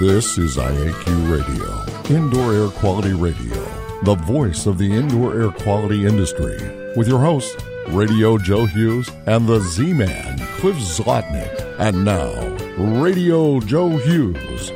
This is IAQ Radio, Indoor Air Quality Radio, the voice of the indoor air quality industry, with your host, Radio Joe Hughes and the Z Man, Cliff Zlotnick. And now, Radio Joe Hughes.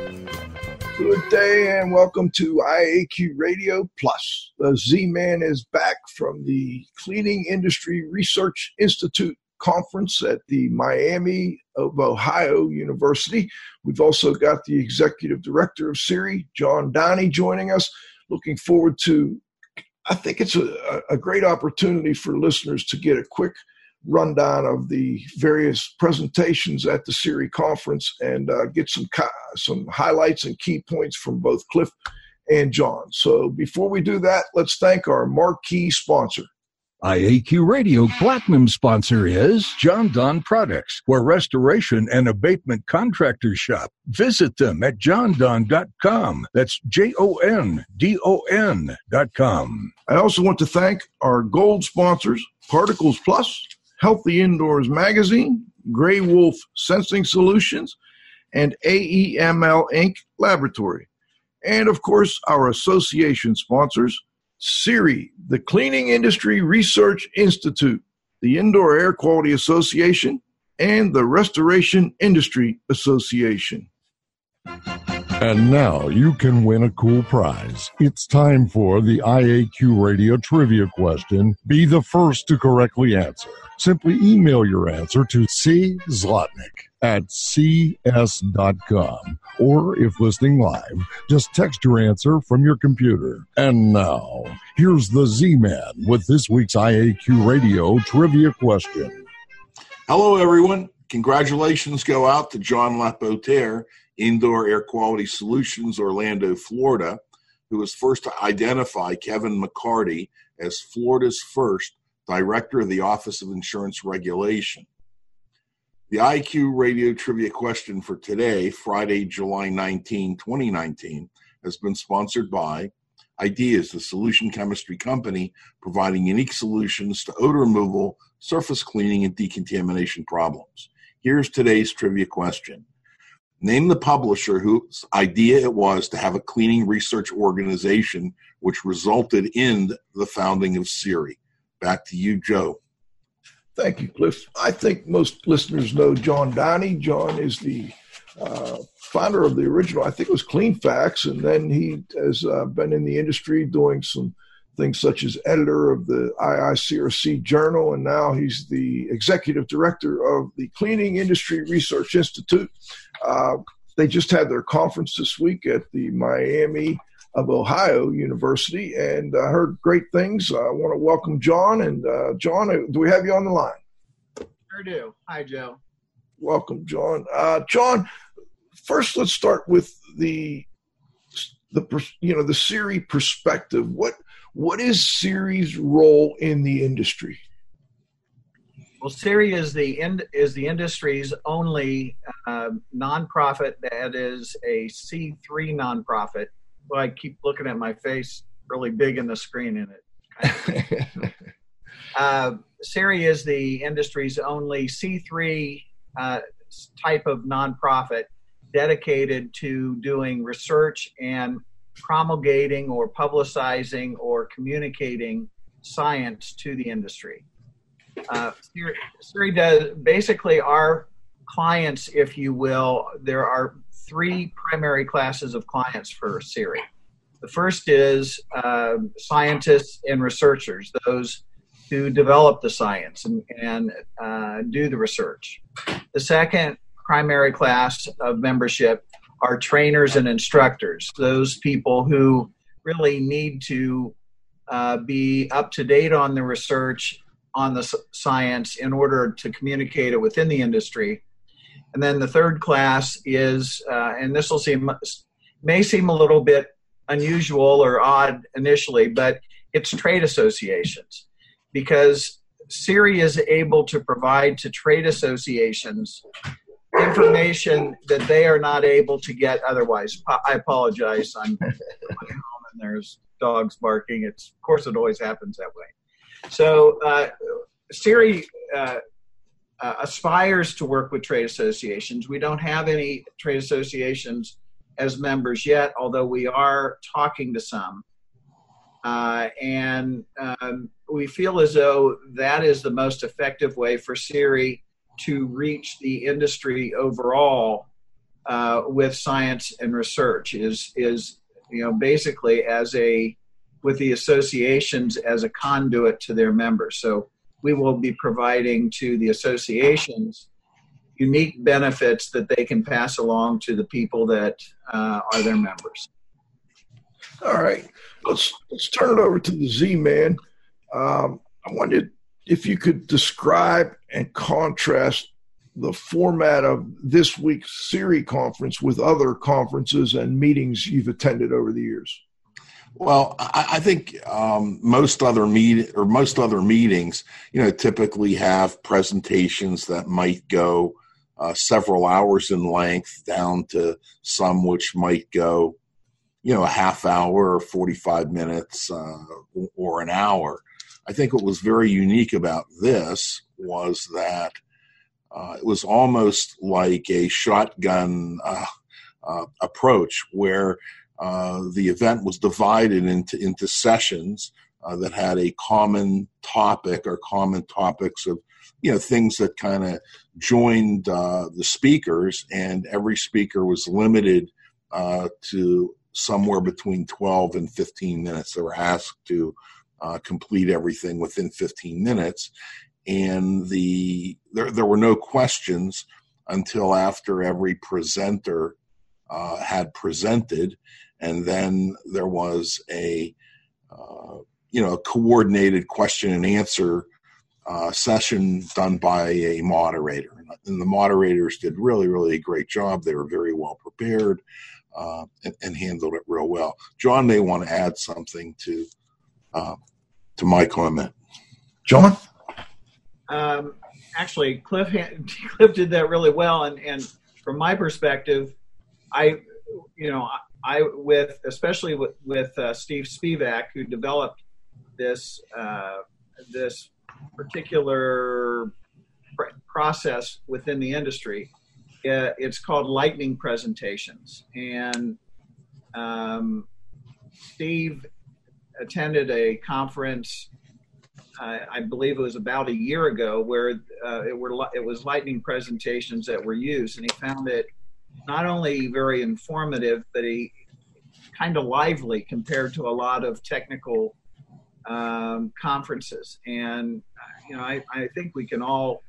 Good day and welcome to IAQ Radio Plus. The Z Man is back from the Cleaning Industry Research Institute conference at the Miami of Ohio University. We've also got the executive director of CIRI, John Downey, joining us. Looking forward to, I think it's a, a great opportunity for listeners to get a quick rundown of the various presentations at the CIRI conference and uh, get some some highlights and key points from both Cliff and John. So before we do that, let's thank our marquee sponsor. IAQ Radio Platinum sponsor is Jon-Don Products, where restoration and abatement contractors shop. Visit them at jondon.com. That's J O N D O N.com. I also want to thank our gold sponsors, Particles Plus, Healthy Indoors Magazine, Gray Wolf Sensing Solutions, and AEML Inc. Laboratory. And of course, our association sponsors, CIRI, the Cleaning Industry Research Institute, the Indoor Air Quality Association, and the Restoration Industry Association. And now you can win a cool prize. It's time for the IAQ Radio Trivia question. Be the first to correctly answer. Simply email your answer to C. At cs.com. Or if listening live, just text your answer from your computer. And now, here's the Z Man with this week's IAQ Radio Trivia question. Hello, everyone. Congratulations go out to John Lapotaire, Indoor Air Quality Solutions, Orlando, Florida, who was first to identify Kevin McCarty as Florida's first Director of the Office of Insurance Regulation. The IAQ radio trivia question for today, Friday, July 19, 2019, has been sponsored by Ideas, the solution chemistry company providing unique solutions to odor removal, surface cleaning, and decontamination problems. Here's today's trivia question Name the publisher whose idea it was to have a cleaning research organization which resulted in the founding of CIRI. Back to you, Joe. Thank you, Cliff. I think most listeners know John Downey. John is the uh, founder of the original, I think it was Cleanfax, and then he has uh, been in the industry doing some things such as editor of the IICRC Journal, and now he's the executive director of the Cleaning Industry Research Institute. Uh, they just had their conference this week at the Miami of Ohio University, and I heard great things. I want to welcome John. And uh, John, uh, do we have you on the line? Sure do. Hi, Joe. Welcome, John. Uh, John, first let's start with the the you know the CIRI perspective. What what is CIRI's role in the industry? Well, Siri is the in, is the industry's only uh, nonprofit that is a C three nonprofit well, I keep looking at my face really big in the screen in it. uh, CIRI is the industry's only C3 uh, type of nonprofit dedicated to doing research and promulgating or publicizing or communicating science to the industry. Uh, CIRI, CIRI does basically our clients, if you will, there are three primary classes of clients for CIRI. The first is uh, scientists and researchers, those who develop the science and, and uh, do the research. The second primary class of membership are trainers and instructors, those people who really need to uh, be up to date on the research on the science in order to communicate it within the industry and then the third class is, uh, and this will seem may seem a little bit unusual or odd initially, but it's trade associations because CIRI is able to provide to trade associations information that they are not able to get otherwise. I apologize. I'm home and there's dogs barking. It's of course it always happens that way. So uh, CIRI uh, uh, aspires to work with trade associations. We don't have any trade associations as members yet, although we are talking to some. Uh, and um, we feel as though that is the most effective way for CIRI to reach the industry overall uh, with science and research is is you know basically as a with the associations as a conduit to their members. So we will be providing to the associations unique benefits that they can pass along to the people that uh, are their members. All right, let's let's turn it over to the Z Man. Um, I wondered if you could describe and contrast the format of this week's CIRI conference with other conferences and meetings you've attended over the years. Well, I, I think um, most other meet or most other meetings, you know, typically have presentations that might go uh, several hours in length, down to some which might go, you know, a half hour or forty-five minutes uh, or an hour. I think what was very unique about this was that uh, it was almost like a shotgun uh, uh, approach where uh, the event was divided into into sessions uh, that had a common topic or common topics of you know things that kind of joined uh, the speakers, and every speaker was limited uh, to somewhere between 12 and 15 minutes. They were asked to uh, complete everything within 15 minutes, and the there there were no questions until after every presenter uh, had presented, and then there was a uh, you know a coordinated question and answer uh, session done by a moderator, and the moderators did really really a great job. They were very well prepared uh, and, and, handled it real well. John may want to add something to uh, to my comment. John. Um, actually, Cliff Cliff did that really well, and and from my perspective, I you know I with especially with with uh, Steve Spivak who developed this uh, this particular pr- process within the industry. Uh, it's called lightning presentations, and um, Steve attended a conference I believe it was about a year ago, where uh, it were it was lightning presentations that were used, and he found it not only very informative, but he kind of lively compared to a lot of technical um, conferences. And you know, I, I think we can all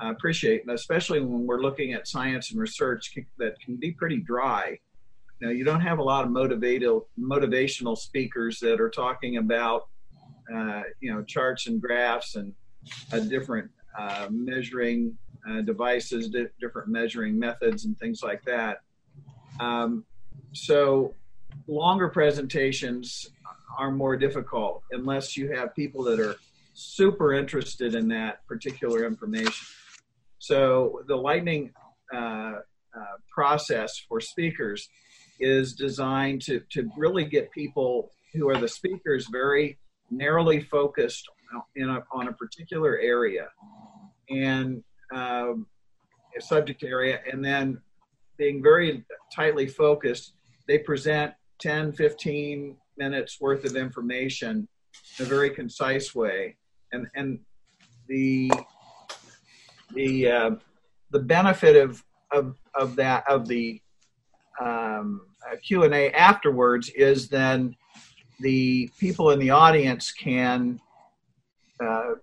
appreciate, especially when we're looking at science and research that can be pretty dry. Know, you don't have a lot of motivational motivational speakers that are talking about uh, you know charts and graphs and a different uh, measuring uh, devices, di- different measuring methods, and things like that. Um, so longer presentations are more difficult unless you have people that are super interested in that particular information. So the lightning uh, uh, process for speakers is designed to, to really get people who are the speakers very narrowly focused in a, on a particular area and um, subject area, and then being very tightly focused, they present 10, 15 minutes worth of information in a very concise way. And, and the, the, uh, the benefit of, of, of that, of the um, Q&A afterwards is then the people in the audience can uh,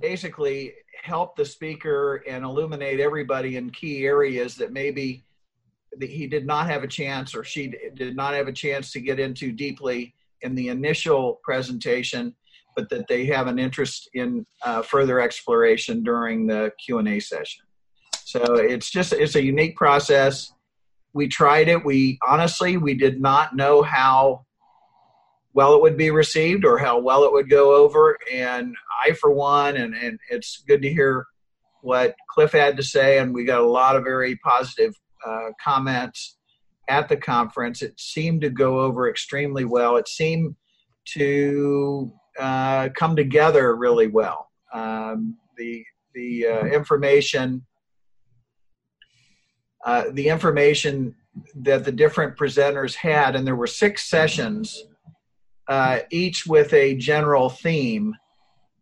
basically help the speaker and illuminate everybody in key areas that maybe he did not have a chance or she did not have a chance to get into deeply in the initial presentation but that they have an interest in uh, further exploration during the q&a session. So it's just it's a unique process. We tried it. We honestly we did not know how well it would be received or how well it would go over. And I, for one, and, and it's good to hear what Cliff had to say, and we got a lot of very positive uh, comments at the conference. It seemed to go over extremely well. It seemed to uh, come together really well. Um, the the uh, information uh, the information that the different presenters had, and there were six sessions, uh, each with a general theme.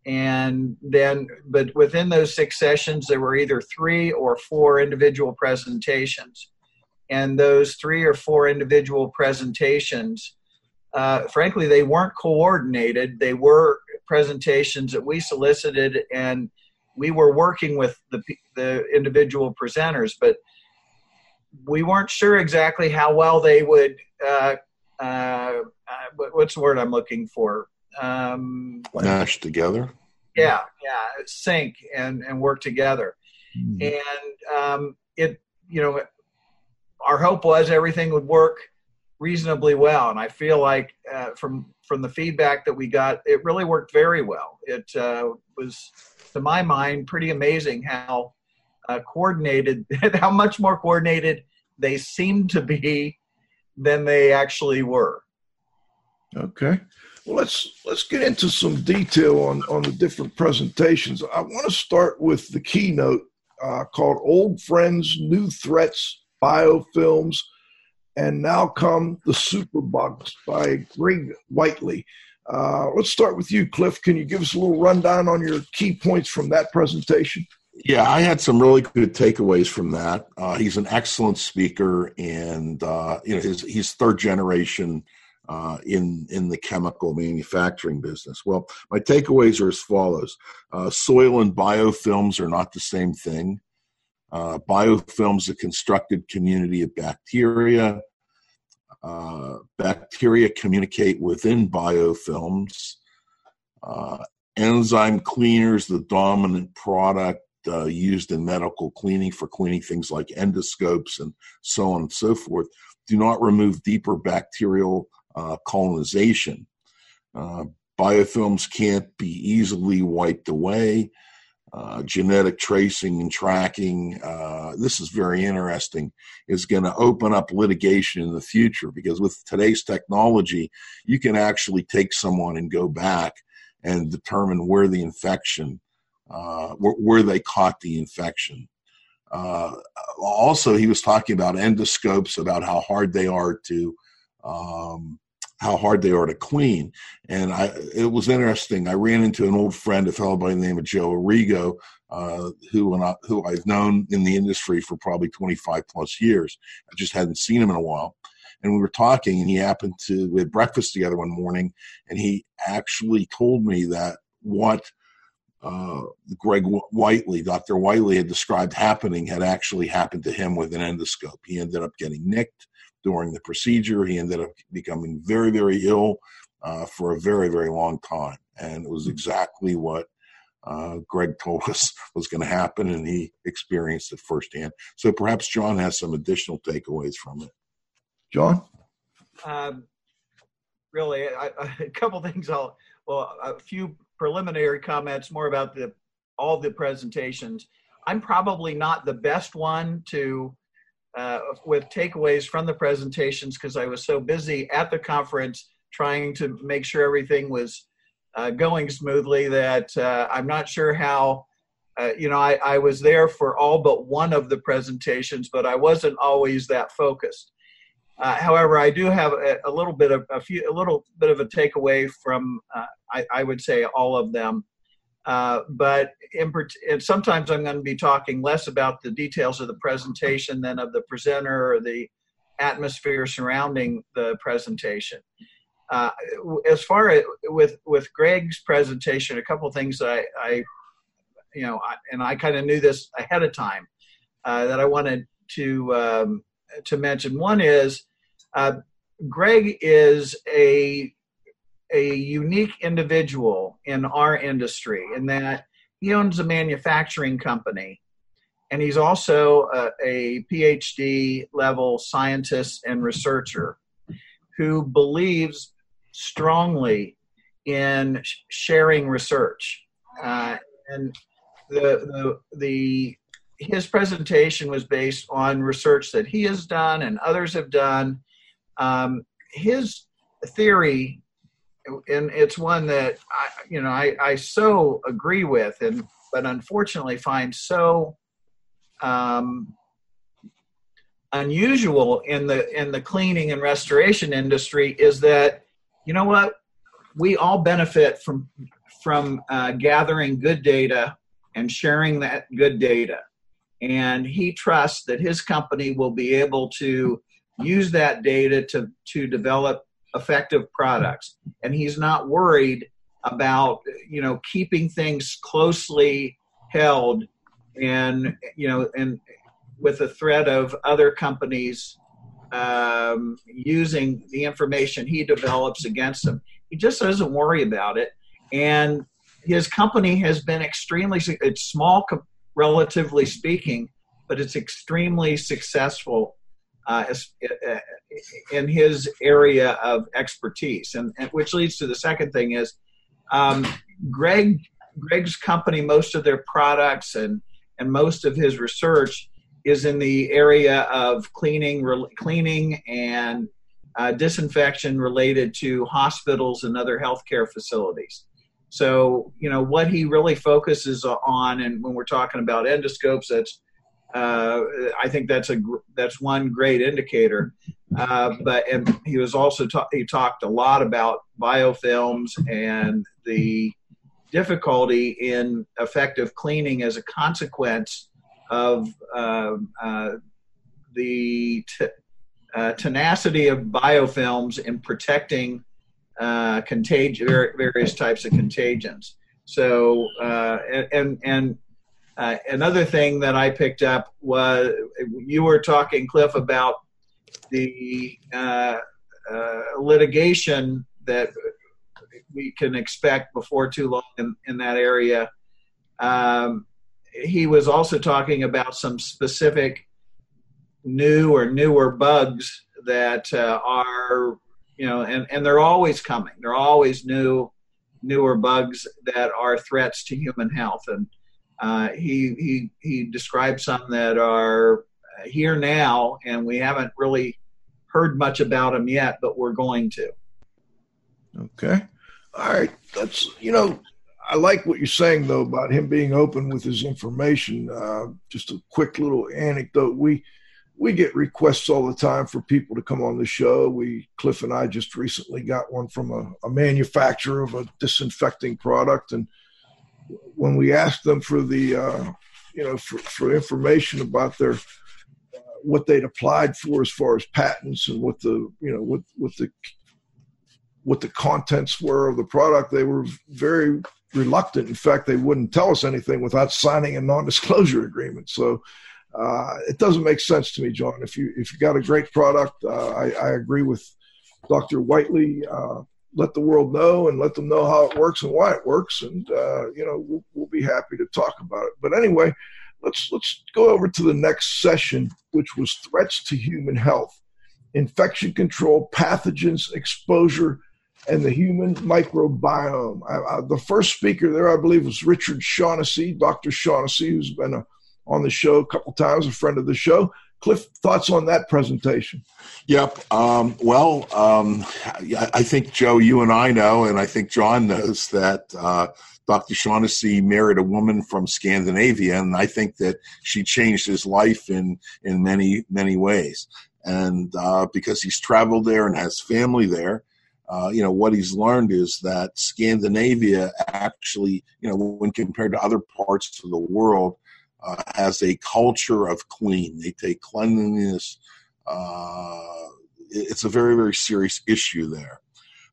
And then, but within those six sessions, there were either three or four individual presentations. And those three or four individual presentations, uh, frankly, they weren't coordinated. They were presentations that we solicited and we were working with the, the individual presenters, but we weren't sure exactly how well they would. Uh, uh, uh what's the word I'm looking for? Um, Mash together. Yeah, yeah, sync and and work together, mm. and um, it you know our hope was everything would work reasonably well, and I feel like uh, from from the feedback that we got, it really worked very well. It uh, was, to my mind, pretty amazing how uh, coordinated, how much more coordinated they seemed to be than they actually were. Okay. Well, let's let's get into some detail on on the different presentations. I want to start with the keynote uh, called "Old Friends, New Threats: Biofilms." And now come the superbugs by Greg Whiteley. Uh, let's start with you, Cliff. Can you give us a little rundown on your key points from that presentation? Yeah, I had some really good takeaways from that. Uh, he's an excellent speaker, and uh, you know, his, he's third generation uh, in in the chemical manufacturing business. Well, my takeaways are as follows: uh, soil and biofilms are not the same thing. Uh, biofilms a constructed community of bacteria. Uh, bacteria communicate within biofilms. enzyme cleaners, the dominant product uh, used in medical cleaning for cleaning things like endoscopes and so on and so forth do not remove deeper bacterial uh, colonization. Uh, biofilms can't be easily wiped away. Uh, genetic tracing and tracking, uh, this is very interesting, is going to open up litigation in the future because with today's technology, you can actually take someone and go back and determine where the infection uh, where, where, they caught the infection. Uh, also, he was talking about endoscopes, about how hard they are to um, how hard they are to clean. And I, it was interesting. I ran into an old friend, a fellow by the name of Joe Arrigo, uh, who I, who I've known in the industry for probably 25 plus years. I just hadn't seen him in a while. And we were talking, and he happened to we had breakfast together one morning, and he actually told me that what uh, Greg Whiteley, Dr. Whiteley had described happening had actually happened to him with an endoscope. He ended up getting nicked during the procedure. He ended up becoming very, very ill uh, for a very, very long time. And it was exactly what uh, Greg told us was going to happen, and he experienced it firsthand. So perhaps John has some additional takeaways from it. John? Um, really, I, I, a couple things I'll, well, a few preliminary comments more about the all the presentations. I'm probably not the best one to uh, with takeaways from the presentations because I was so busy at the conference trying to make sure everything was uh, going smoothly that uh, I'm not sure how. Uh, you know, I, I was there for all but one of the presentations, but I wasn't always that focused. Uh, however, I do have a, a, little bit of a few, a little bit of a takeaway from, uh, I, I, would say, all of them. Uh, but in, sometimes I'm going to be talking less about the details of the presentation than of the presenter or the atmosphere surrounding the presentation. Uh, as far as with with Greg's presentation, a couple of things I, I you know, I, and I kind of knew this ahead of time uh, that I wanted to. Um, to mention. One is uh, Greg is a a unique individual in our industry in that he owns a manufacturing company and he's also a, a PhD level scientist and researcher who believes strongly in sharing research. Uh, and the, the, the his presentation was based on research that he has done and others have done. Um, his theory, and it's one that I, you know I, I so agree with, and but unfortunately find so um, unusual in the in the cleaning and restoration industry is that you know what we all benefit from from uh, gathering good data and sharing that good data and he trusts that his company will be able to use that data to to develop effective products. And he's not worried about you know keeping things closely held and you know and with the threat of other companies um, using the information he develops against them. He just doesn't worry about it. And his company has been extremely it's small relatively speaking but it's extremely successful uh, uh, in his area of expertise and, and, which leads to the second thing is um, Greg Greg's company, most of their products and and most of his research is in the area of cleaning, re, cleaning and uh, disinfection related to hospitals and other healthcare facilities. So, you know, what he really focuses on, and when we're talking about endoscopes, that's uh, I think that's a that's one great indicator. Uh, but and he was also ta- he talked a lot about biofilms and the difficulty in effective cleaning as a consequence of uh, uh, the t- uh, tenacity of biofilms in protecting uh, contagion various types of contagions. So uh, and and uh, another thing that I picked up was you were talking, Cliff, about the uh, uh, litigation that we can expect before too long in, in that area. Um, he was also talking about some specific new or newer bugs that uh, are, you know, and, and they're always coming. They're always new, newer bugs that are threats to human health. And uh, he he he described some that are here now, and we haven't really heard much about them yet, but we're going to. Okay, all right. That's you know, I like what you're saying though about him being open with his information. Uh, just a quick little anecdote. We we get requests all the time for people to come on the show. We Cliff and I just recently got one from a, a manufacturer of a disinfecting product and when we asked them for the uh, you know for, for information about their what they'd applied for as far as patents and what the you know what what the what the contents were of the product, they were very reluctant. In fact, they wouldn't tell us anything without signing a non-disclosure agreement. So uh, it doesn't make sense to me, John. If you if you got a great product, uh, I, I, agree with Dr. Whiteley. Uh, let the world know and let them know how it works and why it works, and uh, you know we'll, we'll, be happy to talk about it. But anyway, let's let's go over to the next session, which was threats to human health, infection control, pathogens, exposure, and the human microbiome. I, I, the first speaker there, I believe, was Richard Shaughnessy, Dr. Shaughnessy, who's been a, on the show a couple times, a friend of the show. Cliff, thoughts on that presentation? Yep. Um, well, um, I think, Joe, you and I know, and I think John knows that uh, Dr. Shaughnessy married a woman from Scandinavia, and I think that she changed his life in, in many, many ways. And uh, because he's traveled there and has family there, uh, you know, what he's learned is that Scandinavia actually, you know, when compared to other parts of the world, uh, has a culture of clean. They take cleanliness. Uh, it's a very, very serious issue there.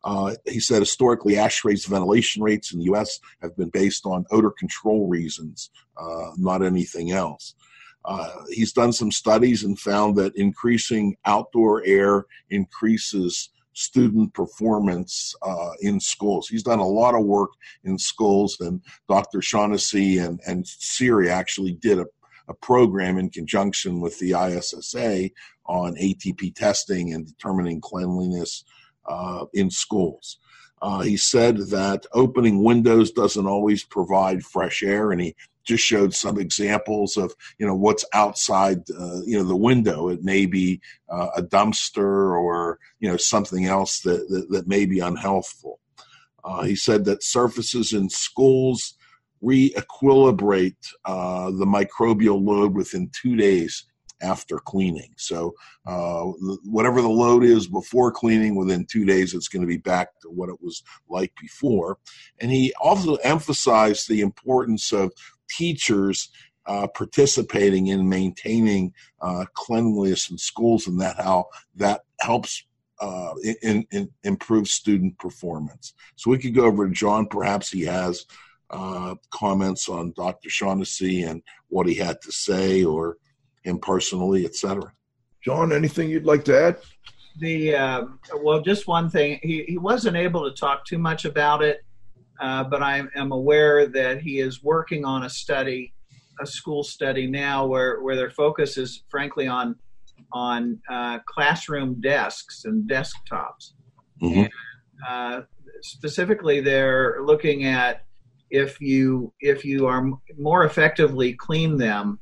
Uh, he said historically, ASHRAE's ventilation rates in the U.S. have been based on odor control reasons, uh, not anything else. Uh, he's done some studies and found that increasing outdoor air increases student performance uh, in schools. He's done a lot of work in schools, and Dr. Shaughnessy and, and CIRI actually did a, a program in conjunction with the ISSA on ATP testing and determining cleanliness uh, in schools. Uh, he said that opening windows doesn't always provide fresh air, and he just showed some examples of you know what's outside uh, you know the window. It may be uh, a dumpster or you know something else that that, that may be unhealthful. Uh, he said that surfaces in schools re-equilibrate uh, the microbial load within two days after cleaning. So, uh, whatever the load is before cleaning, within two days, it's going to be back to what it was like before. And he also emphasized the importance of teachers uh, participating in maintaining uh, cleanliness in schools and that how that helps uh, in, in, improve student performance. So we could go over to John. Perhaps he has uh, comments on Dr. Shaughnessy and what he had to say, or him personally, etc. John, anything you'd like to add? The uh, well, just one thing. He he wasn't able to talk too much about it, uh, but I am aware that he is working on a study, a school study now, where where their focus is frankly on on uh, classroom desks and desktops. Mm-hmm. And, uh, specifically, they're looking at if you if you are more effectively clean them,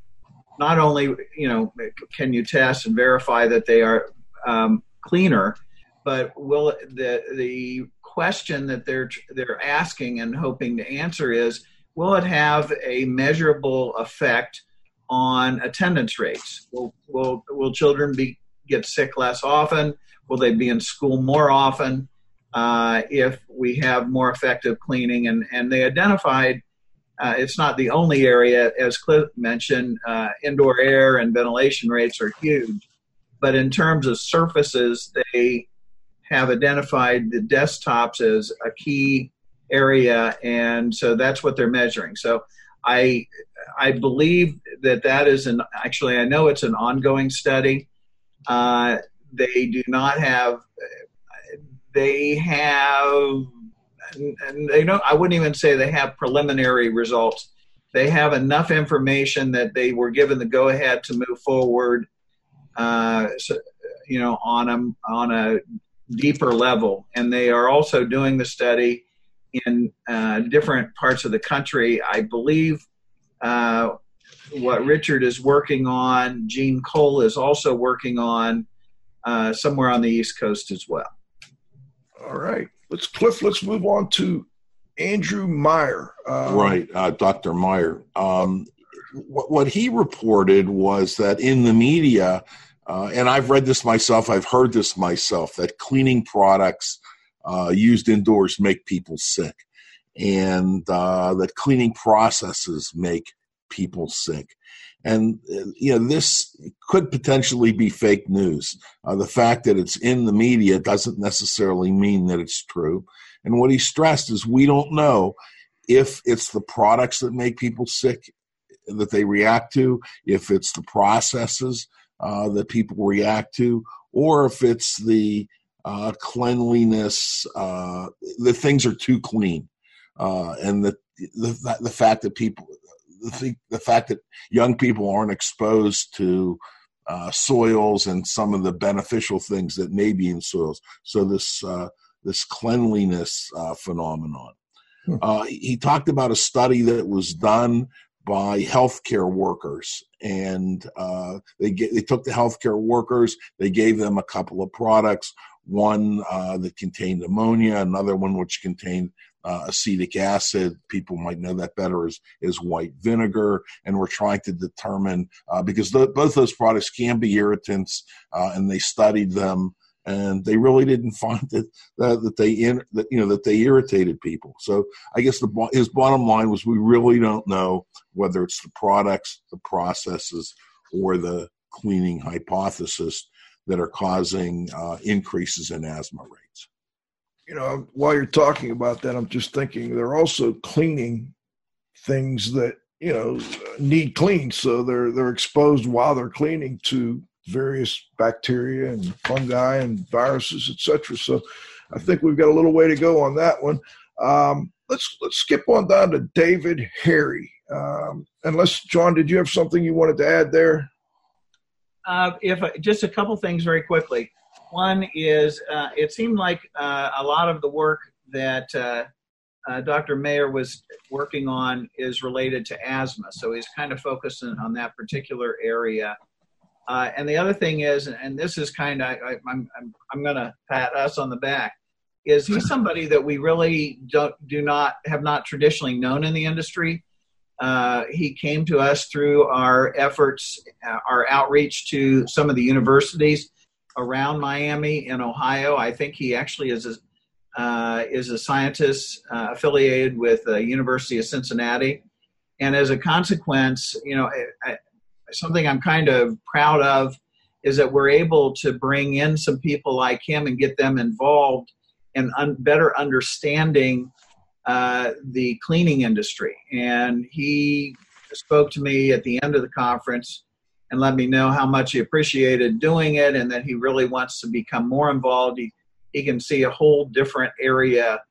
not only you know can you test and verify that they are um, cleaner, but will the the question that they're they're asking and hoping to answer is will it have a measurable effect on attendance rates? Will will will children be get sick less often? Will they be in school more often? Uh, if we have more effective cleaning, and and they identified. Uh, it's not the only area, as Cliff mentioned. Uh, indoor air and ventilation rates are huge, but in terms of surfaces, they have identified the desktops as a key area, and so that's what they're measuring. So I I believe that that is an actually I know it's an ongoing study. Uh, they do not have they have and they don't I wouldn't even say they have preliminary results. They have enough information that they were given the go ahead to move forward. Uh, so, you know, on a on a deeper level, and they are also doing the study in uh, different parts of the country. I believe uh, what Richard is working on, Gene Cole is also working on uh, somewhere on the East Coast as well. All right. Let's, Cliff, let's move on to Andrew Maier. Um, right, uh, Dr. Meyer. Um, what, what, he reported was that in the media, uh, and I've read this myself, I've heard this myself, that cleaning products uh, used indoors make people sick, and uh, that cleaning processes make people sick. And uh, you know this could potentially be fake news. Uh, the fact that it's in the media doesn't necessarily mean that it's true. And what he stressed is we don't know if it's the products that make people sick that they react to, if it's the processes uh, that people react to, or if it's the uh, cleanliness, uh, the things are too clean, uh, and the, the the fact that people, the the fact that young people aren't exposed to uh, soils and some of the beneficial things that may be in soils. So this uh, this cleanliness uh, phenomenon. Hmm. he talked about a study that was done by healthcare workers, and uh, they get, they took the healthcare workers, they gave them a couple of products one uh, that contained ammonia, another one which contained uh, acetic acid. People might know that better as, as white vinegar. And we're trying to determine, uh, because the, both those products can be irritants, uh, and they studied them. And they really didn't find that that, they in, that you know that they irritated people. So I guess the his bottom line was we really don't know whether it's the products, the processes, or the cleaning hypothesis that are causing uh, increases in asthma rates. You know, while you're talking about that, I'm just thinking they're also cleaning things that you know need cleaned, so they're they're exposed while they're cleaning to various bacteria and fungi and viruses, etc. So, I think we've got a little way to go on that one. Um, let's let's skip on down to David Harry. Um, unless John, did you have something you wanted to add there? uh, if just a couple things very quickly. One is uh, it seemed like uh, a lot of the work that uh, uh, Dr. Maier was working on is related to asthma, so he's kind of focusing on that particular area. Uh, and the other thing is, and this is kind of I, I'm I'm, I'm going to pat us on the back, is he's somebody that we really don't do not have not traditionally known in the industry. uh, he came to us through our efforts, uh, our outreach to some of the universities around Miami in Ohio. I think he actually is a uh, is a scientist uh, affiliated with the University of Cincinnati, and as a consequence, you know, I, something I'm kind of proud of is that we're able to bring in some people like him and get them involved in un- better understanding uh, the cleaning industry. And he spoke to me at the end of the conference and let me know how much he appreciated doing it and that he really wants to become more involved. He, he can see a whole different area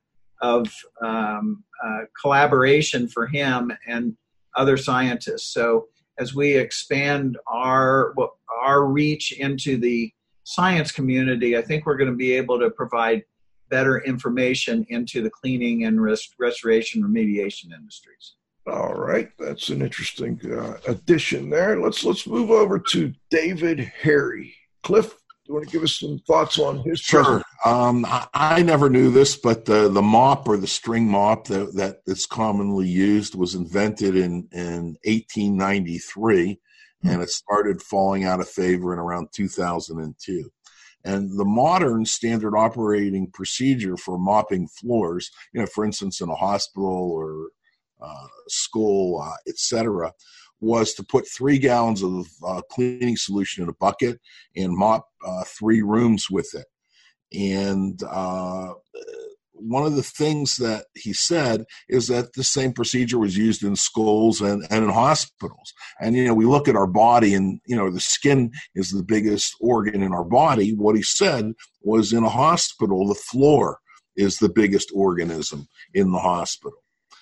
of um, uh, collaboration for him and other scientists. So as we expand our our reach into the science community, I think we're going to be able to provide better information into the cleaning and rest, restoration remediation industries. All right, that's an interesting uh, addition there. Let's let's move over to David Harry. Cliff, you want to give us some thoughts on his? Sure. Um, I, I, never knew this, but the, the mop or the string mop that, that is commonly used was invented in, in 1893, mm-hmm. and it started falling out of favor in around 2002. And the modern standard operating procedure for mopping floors, you know, for instance, in a hospital or uh, school, uh, etc., was to put three gallons of uh, cleaning solution in a bucket and mop uh, three rooms with it. And uh, one of the things that he said is that the same procedure was used in schools and, and in hospitals. And, you know, we look at our body and, you know, the skin is the biggest organ in our body. What he said was in a hospital, the floor is the biggest organism in the hospital.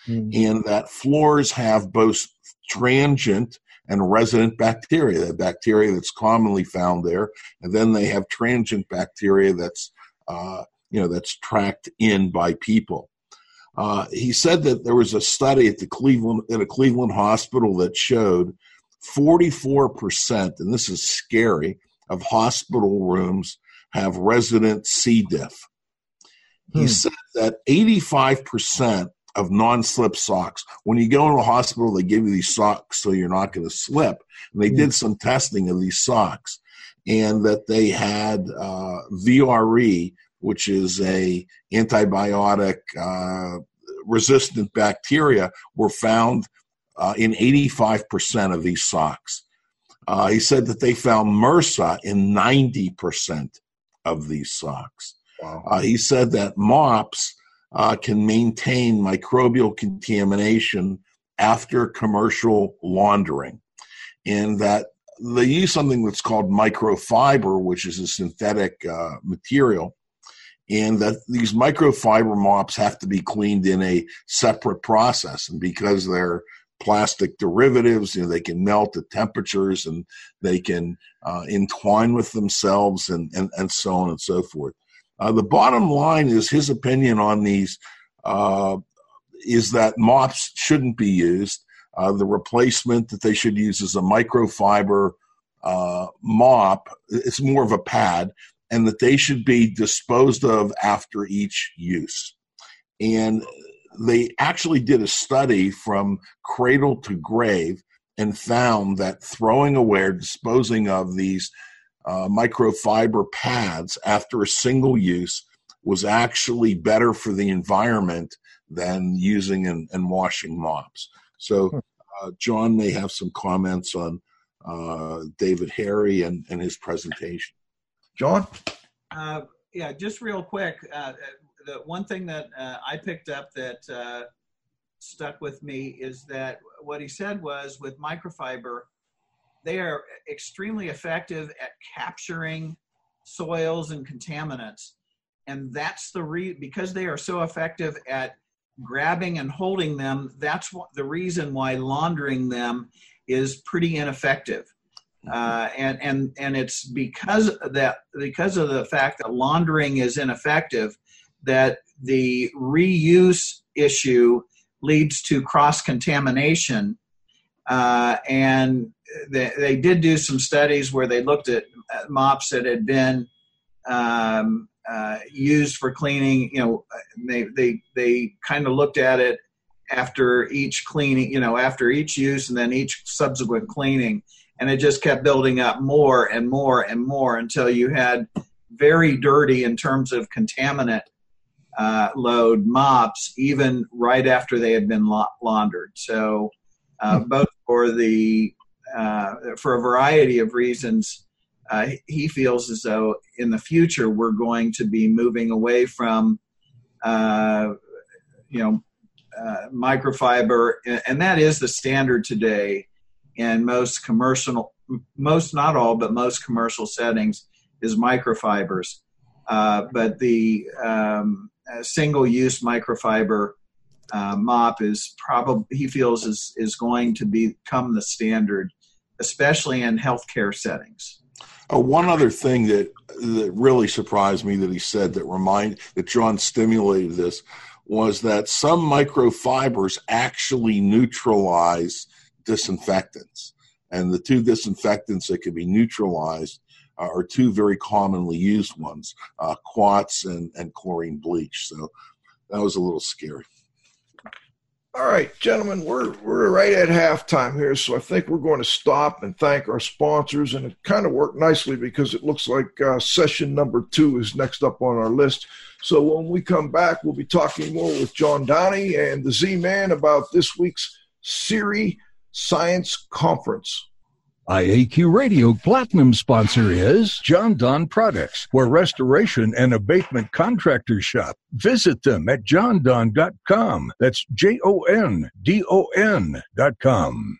Mm-hmm. And that floors have both transient and resident bacteria, the bacteria that's commonly found there, and then they have transient bacteria that's uh, you know that's tracked in by people. Uh, he said that there was a study at the Cleveland at a Cleveland hospital that showed 44%, and this is scary, of hospital rooms have resident C. diff. He hmm. said that 85% of non-slip socks. When you go into a hospital, they give you these socks so you're not going to slip. And they did some testing of these socks, and that they had uh, VRE, which is a antibiotic uh, resistant bacteria, were found uh, in 85% of these socks. Uh, he said that they found MRSA in 90% of these socks. Wow. Uh, he said that mops uh, can maintain microbial contamination after commercial laundering, and that they use something that's called microfiber, which is a synthetic uh, material, and that these microfiber mops have to be cleaned in a separate process, and because they're plastic derivatives. You know, they can melt at temperatures and they can uh, entwine with themselves and, and, and so on and so forth. Uh, the bottom line is his opinion on these uh, is that mops shouldn't be used. Uh, the replacement that they should use is a microfiber uh, mop. It's more of a pad, and that they should be disposed of after each use. And they actually did a study from cradle to grave and found that throwing away disposing of these uh, microfiber pads after a single use was actually better for the environment than using and, and washing mops. So, hmm. uh, John may have some comments on uh, David Harry and, and his presentation. John? Uh, yeah, just real quick. Uh, the one thing that uh, I picked up that stuck with me is that what he said was with microfiber, they are extremely effective at capturing soils and contaminants. And that's the re because they are so effective at grabbing and holding them, that's what, the reason why laundering them is pretty ineffective. Uh, and and and it's because that because of the fact that laundering is ineffective that the reuse issue leads to cross contamination uh, and they, they did do some studies where they looked at mops that had been um, uh, used for cleaning. You know, they they they kind of looked at it after each cleaning, you know, after each use and then each subsequent cleaning. And it just kept building up more and more and more until you had very dirty in terms of contaminant uh, load mops, even right after they had been la- laundered. So, uh, hmm. both for the uh, for a variety of reasons, uh, he feels as though in the future we're going to be moving away from, uh, you know, uh, microfiber, and that is the standard today in most commercial, most not all, but most commercial settings is microfibers. Uh, but the um, single-use microfiber uh, mop is probably he feels is is going to become the standard, especially in healthcare settings. Oh, one other thing that that really surprised me that he said that remind that John stimulated this was that some microfibers actually neutralize disinfectants. And the two disinfectants that can be neutralized uh, are two very commonly used ones uh, quats and, and chlorine bleach. So that was a little scary. All right, gentlemen, we're we're right at halftime here, so I think we're going to stop and thank our sponsors. And it kind of worked nicely because it looks like uh, session number two is next up on our list. So when we come back, we'll be talking more with John Downey and the Z Man about this week's CIRI Science Conference. IAQ Radio Platinum sponsor is Jon-Don Products, where restoration and abatement contractors shop. Visit them at jondon.com. That's J O N D O N.com.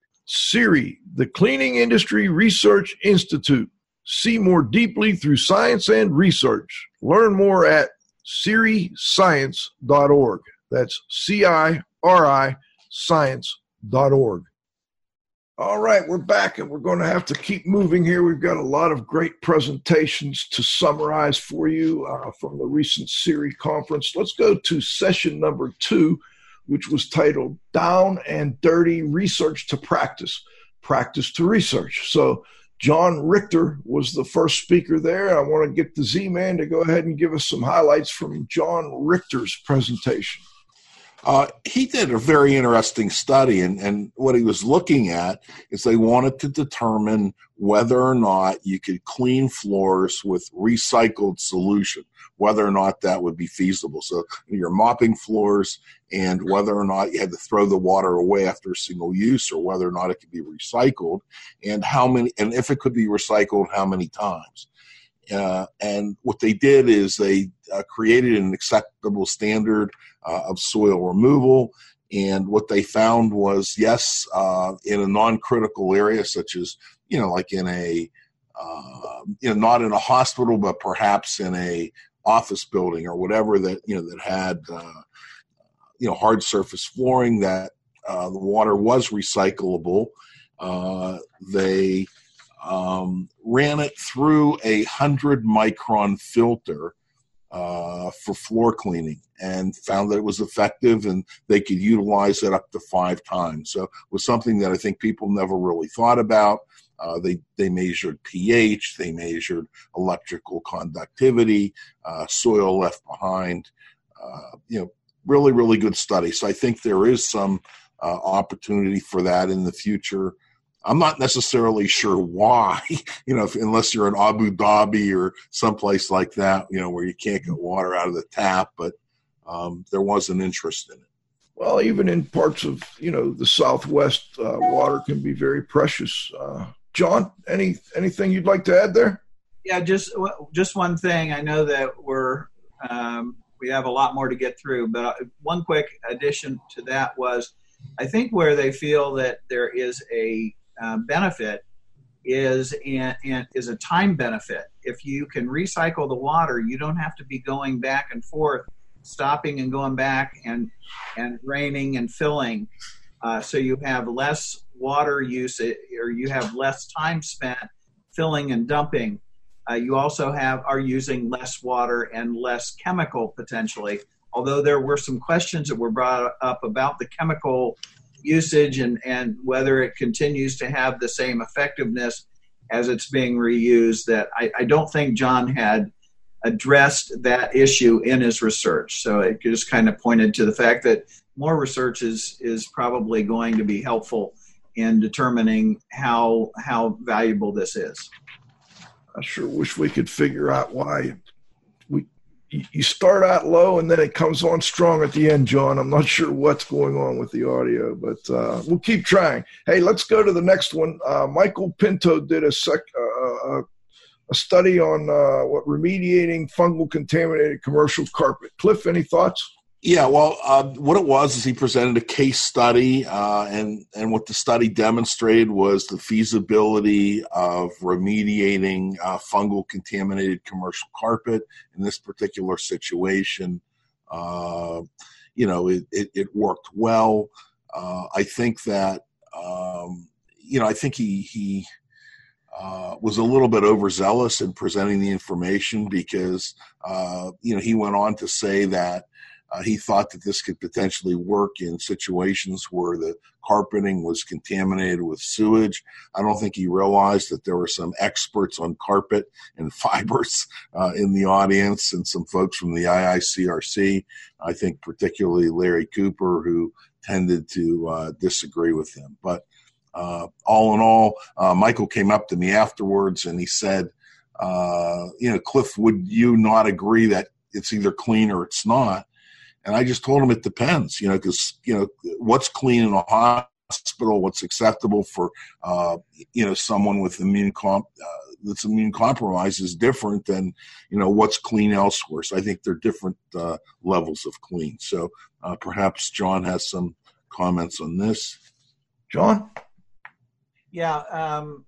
CIRI, the Cleaning Industry Research Institute. See more deeply through science and research. Learn more at ciriscience.org. That's C I R I science.org. All right, we're back and we're going to have to keep moving here. We've got a lot of great presentations to summarize for you uh, from the recent CIRI conference. Let's go to session number two which was titled Down and Dirty Research to Practice, Practice to Research. So, John Richter was the first speaker there. I want to get the Z Man to go ahead and give us some highlights from John Richter's presentation. Uh, he did a very interesting study, and, and what he was looking at is they wanted to determine whether or not you could clean floors with recycled solution whether or not that would be feasible. So you're mopping floors and whether or not you had to throw the water away after a single use or whether or not it could be recycled and how many, and if it could be recycled, how many times. Uh, and what they did is they uh, created an acceptable standard uh, of soil removal. And what they found was, yes, uh, in a non-critical area such as, you know, like in a, uh, you know, not in a hospital, but perhaps in a office building or whatever that you know that had uh, you know hard surface flooring that uh, the water was recyclable. They um, ran it through a hundred micron filter uh, for floor cleaning and found that it was effective and they could utilize it up to five times. So it was something that I think people never really thought about. Uh, they they measured pH, they measured electrical conductivity, uh, soil left behind. Uh, you know, really really good study. So I think there is some uh, opportunity for that in the future. I'm not necessarily sure why, you know, if, unless you're in Abu Dhabi or someplace like that, you know, where you can't get water out of the tap, but um, there was an interest in it. Well, even in parts of, you know, the Southwest, uh, water can be very precious. Uh, John, any anything you'd like to add there? Yeah, just just one thing. I know that we're um, we have a lot more to get through, but uh, one quick addition to that was, I think where they feel that there is a uh, benefit is in, in, is a time benefit. If you can recycle the water, you don't have to be going back and forth, stopping and going back and and draining and filling. Uh, so you have less water use, or you have less time spent filling and dumping. Uh, you also have are using less water and less chemical potentially. Although there were some questions that were brought up about the chemical usage and, and whether it continues to have the same effectiveness as it's being reused that I, I don't think John had addressed that issue in his research. So it just kind of pointed to the fact that more research is, is probably going to be helpful in determining how how valuable this is. I sure wish we could figure out why you start out low and then it comes on strong at the end, John. I'm not sure what's going on with the audio, but uh, we'll keep trying. Hey, let's go to the next one. Uh, Michael Pinto did a sec, uh, uh a study on uh, what remediating fungal contaminated commercial carpet. Cliff, any thoughts? Yeah, well, uh, what it was is he presented a case study, uh, and and what the study demonstrated was the feasibility of remediating uh, fungal contaminated commercial carpet in this particular situation. Uh, you know, it, it, it worked well. Uh, I think that um, you know, I think he he uh, was a little bit overzealous in presenting the information because you know he went on to say that uh, he thought that this could potentially work in situations where the carpeting was contaminated with sewage. I don't think he realized that there were some experts on carpet and fibers uh, in the audience and some folks from the IICRC. I think particularly Larry Cooper, who tended to uh, disagree with him. But uh, all in all, uh, Michael came up to me afterwards and he said, uh, you know, Cliff, would you not agree that it's either clean or it's not? And I just told him it depends, you know, because you know what's clean in a hospital, what's acceptable for uh, you know someone with immune comp uh, that's immune compromised is different than you know what's clean elsewhere. So I think they're different uh, levels of clean. So uh, perhaps John has some comments on this. John, yeah, um,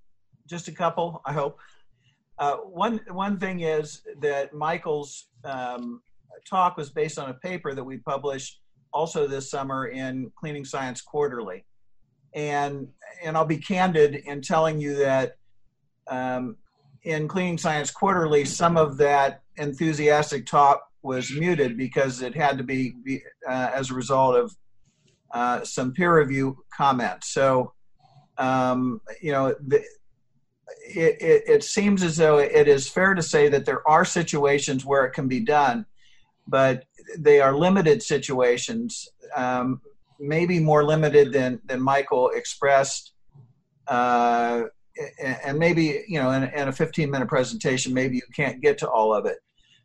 just a couple. I hope. Uh, one one thing is that Michael's um, talk was based on a paper that we published also this summer in Cleaning Science Quarterly. And, and I'll be candid in telling you that um, in Cleaning Science Quarterly, some of that enthusiastic talk was muted because it had to be, be uh, as a result of uh, some peer review comments. So, um, you know, the, it, it, it, seems as though it is fair to say that there are situations where it can be done, but they are limited situations, um, maybe more limited than, than Michael expressed. Uh, and maybe, you know, in, in, a 15 minute presentation, maybe you can't get to all of it.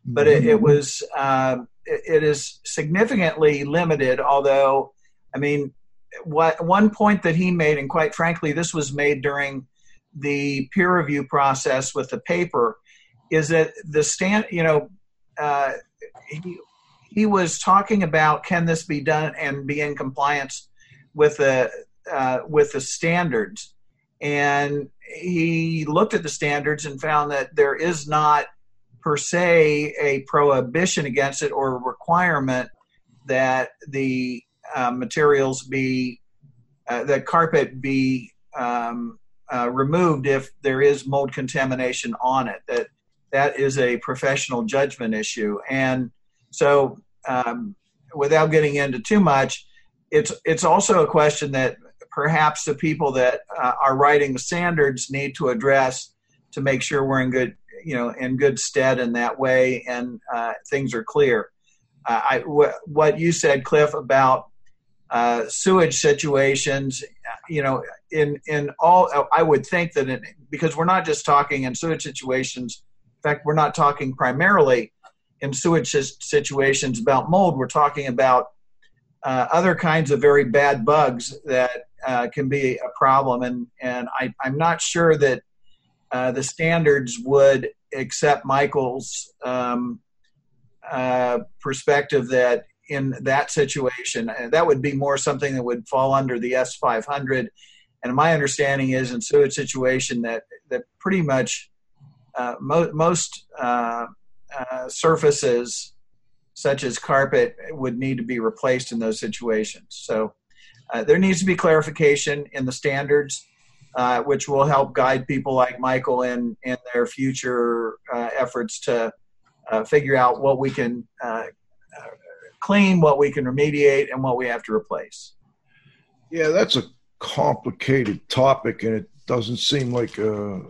But it, it was, uh, it, it is significantly limited, although, I mean, what one point that he made, and quite frankly, this was made during the peer review process with the paper, is that the stand, you know, uh, he, he was talking about can this be done and be in compliance with the uh, with the standards, and he looked at the standards and found that there is not per se a prohibition against it or a requirement that the uh, materials be uh, that carpet be um, uh, removed if there is mold contamination on it. That that is a professional judgment issue. And so, um, without getting into too much, it's it's also a question that perhaps the people that uh, are writing the standards need to address to make sure we're in good you know in good stead in that way and uh, things are clear. Uh, what you said, Cliff, about uh, sewage situations, you know, in in all, I would think that because we're not just talking in sewage situations. Fact, we're not talking primarily in sewage situations about mold. We're talking about uh, other kinds of very bad bugs that uh, can be a problem, and and I, I'm not sure that uh, the standards would accept Michael's um, uh, perspective that in that situation, uh, that would be more something that would fall under the S500. And my understanding is in sewage situation that that pretty much uh, mo- most uh, uh, surfaces, such as carpet, would need to be replaced in those situations. So uh, there needs to be clarification in the standards. Uh, which will help guide people like Michael in in their future efforts to figure out what we can clean, what we can remediate, and what we have to replace. Yeah, that's a complicated topic, and it doesn't seem like a,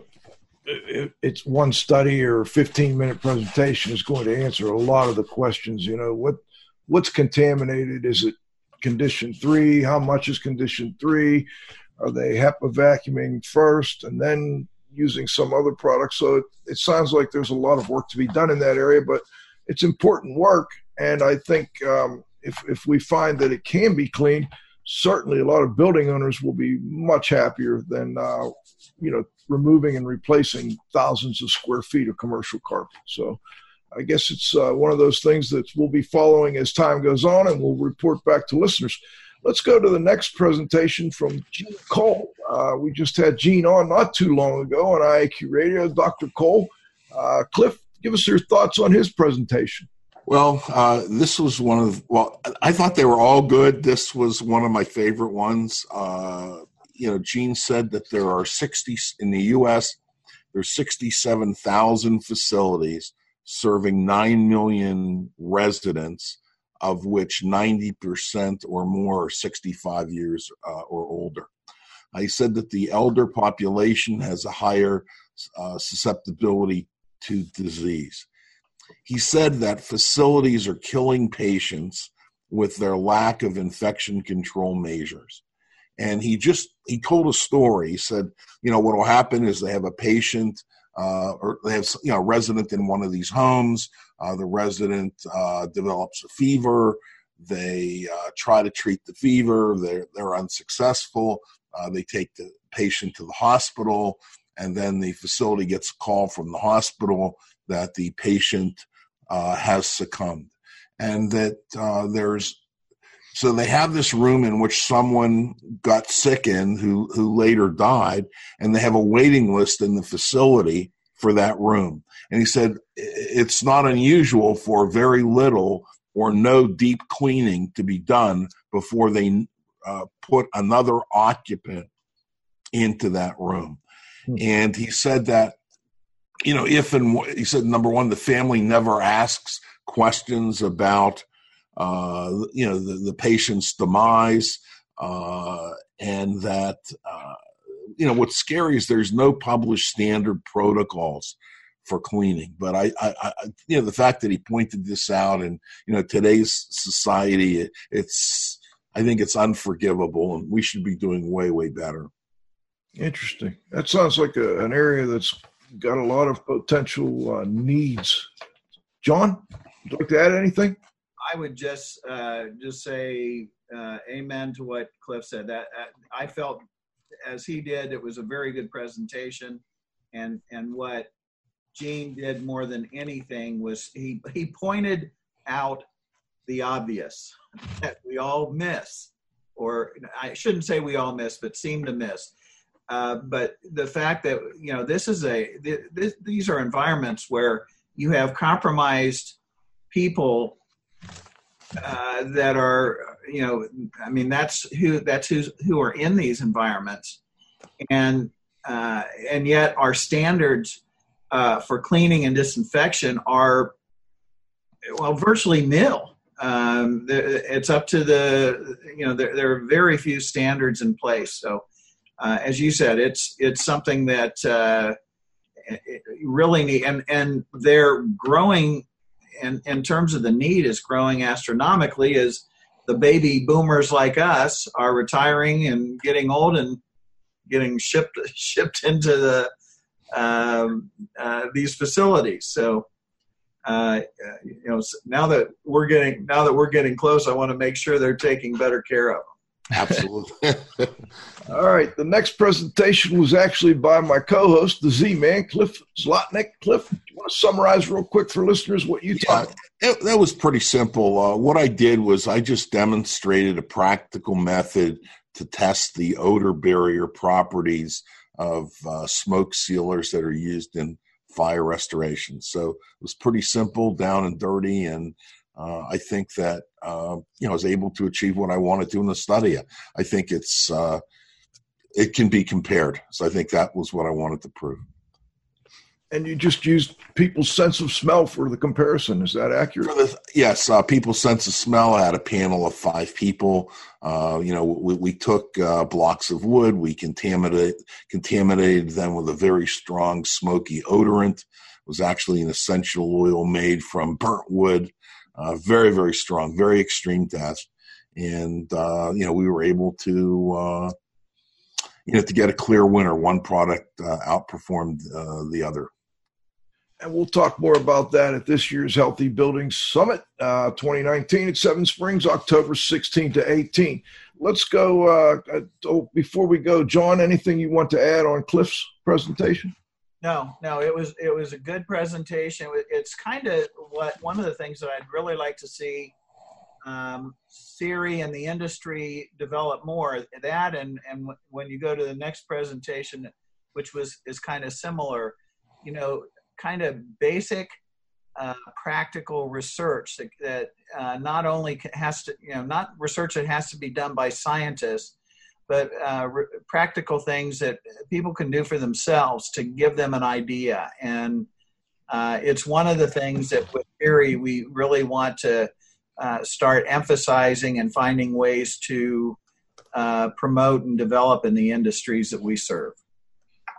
it's one study or 15 minute presentation is going to answer a lot of the questions. You know, what what's contaminated? Is it condition three? How much is condition three? Are they HEPA vacuuming first and then using some other product? So it, it sounds like there's a lot of work to be done in that area, but it's important work. And I think um, if, if we find that it can be cleaned, certainly a lot of building owners will be much happier than, uh, you know, removing and replacing thousands of square feet of commercial carpet. So I guess it's uh, one of those things that we'll be following as time goes on and we'll report back to listeners. Let's go to the next presentation from Gene Cole. Uh, we just had Gene on not too long ago on IAQ Radio. Dr. Cole, uh, Cliff, give us your thoughts on his presentation. Well, uh, this was one of well, I thought they were all good. This was one of my favorite ones. Uh, you know, Gene said that there are sixty in the U.S. There's sixty-seven thousand facilities serving nine million residents of which 90% or more are 65 years uh, or older. I said that the elder population has a higher uh, susceptibility to disease. He said that facilities are killing patients with their lack of infection control measures. And he just he told a story. He said, you know, what will happen is they have a patient uh, or they have you know a resident in one of these homes. Uh, the resident uh, develops a fever. They uh, try to treat the fever. They're they're unsuccessful. Uh, they take the patient to the hospital, and then the facility gets a call from the hospital that the patient uh, has succumbed, and that there's so they have this room in which someone got sick in who, who later died, and they have a waiting list in the facility for that room. And he said it's not unusual for very little or no deep cleaning to be done before they uh, put another occupant into that room. Hmm. And he said that, you know, if and he said, number one, the family never asks questions about uh, you know, the, the patient's demise, uh, and that, uh, you know, what's scary is there's no published standard protocols for cleaning. But I, I, I, you know, the fact that he pointed this out, and you know, today's society, it, it's, I think it's unforgivable, and we should be doing way, way better. Interesting. That sounds like a, an area that's got a lot of potential uh, needs. John, would you like to add anything? I would just uh, just say uh, amen to what Cliff said. That uh, I felt as he did, it was a very good presentation, and and what Gene did more than anything was he he pointed out the obvious that we all miss, or I shouldn't say we all miss, but seem to miss. Uh, but the fact that you know this is a these are environments where you have compromised people uh, that are you know i mean that's who that's who's who are in these environments and uh, and yet our standards uh, for cleaning and disinfection are well virtually nil um, it's up to the you know there, there are very few standards in place. So uh, as you said, it's it's something that uh, really need and and they're growing in in terms of the need is growing astronomically as the baby boomers like us are retiring and getting old and getting shipped shipped into the um, uh, these facilities. So, uh, you know, now that we're getting now that we're getting close, I want to make sure they're taking better care of. Absolutely. All right. The next presentation was actually by my co-host, the Z-Man, Cliff Zlotnick. Cliff, do you want to summarize real quick for listeners what you yeah, taught? It, that was pretty simple. Uh, what I did was I just demonstrated a practical method to test the odor barrier properties of uh, smoke sealers that are used in fire restoration. So it was pretty simple, down and dirty, and uh, I think that uh, you know I was able to achieve what I wanted to in the study. I think it's uh, it can be compared. So I think that was what I wanted to prove. And you just used people's sense of smell for the comparison. Is that accurate? The, yes, uh, people's sense of smell. I had a panel of five people. Uh, you know, we, we took uh, blocks of wood. We contaminated contaminated them with a very strong smoky odorant. It was actually an essential oil made from burnt wood. Uh, very very strong, very extreme test. And uh, you know, we were able to uh, you know to get a clear winner. One product outperformed the other. And we'll talk more about that at this year's Healthy Buildings Summit uh, 2019 at Seven Springs, October 16 to 18. Let's go. Uh, oh, before we go, John, anything you want to add on Cliff's presentation? No, no, it was it was a good presentation. It's kind of what one of the things that I'd really like to see um, and the industry develop more. That and and when you go to the next presentation, which was is kind of similar, you know, kind of basic uh, practical research that, that uh, not only has to, you know, not research that has to be done by scientists, but uh, re- practical things that people can do for themselves to give them an idea. And uh, it's one of the things that with CIRI we really want to uh, start emphasizing and finding ways to uh, promote and develop in the industries that we serve.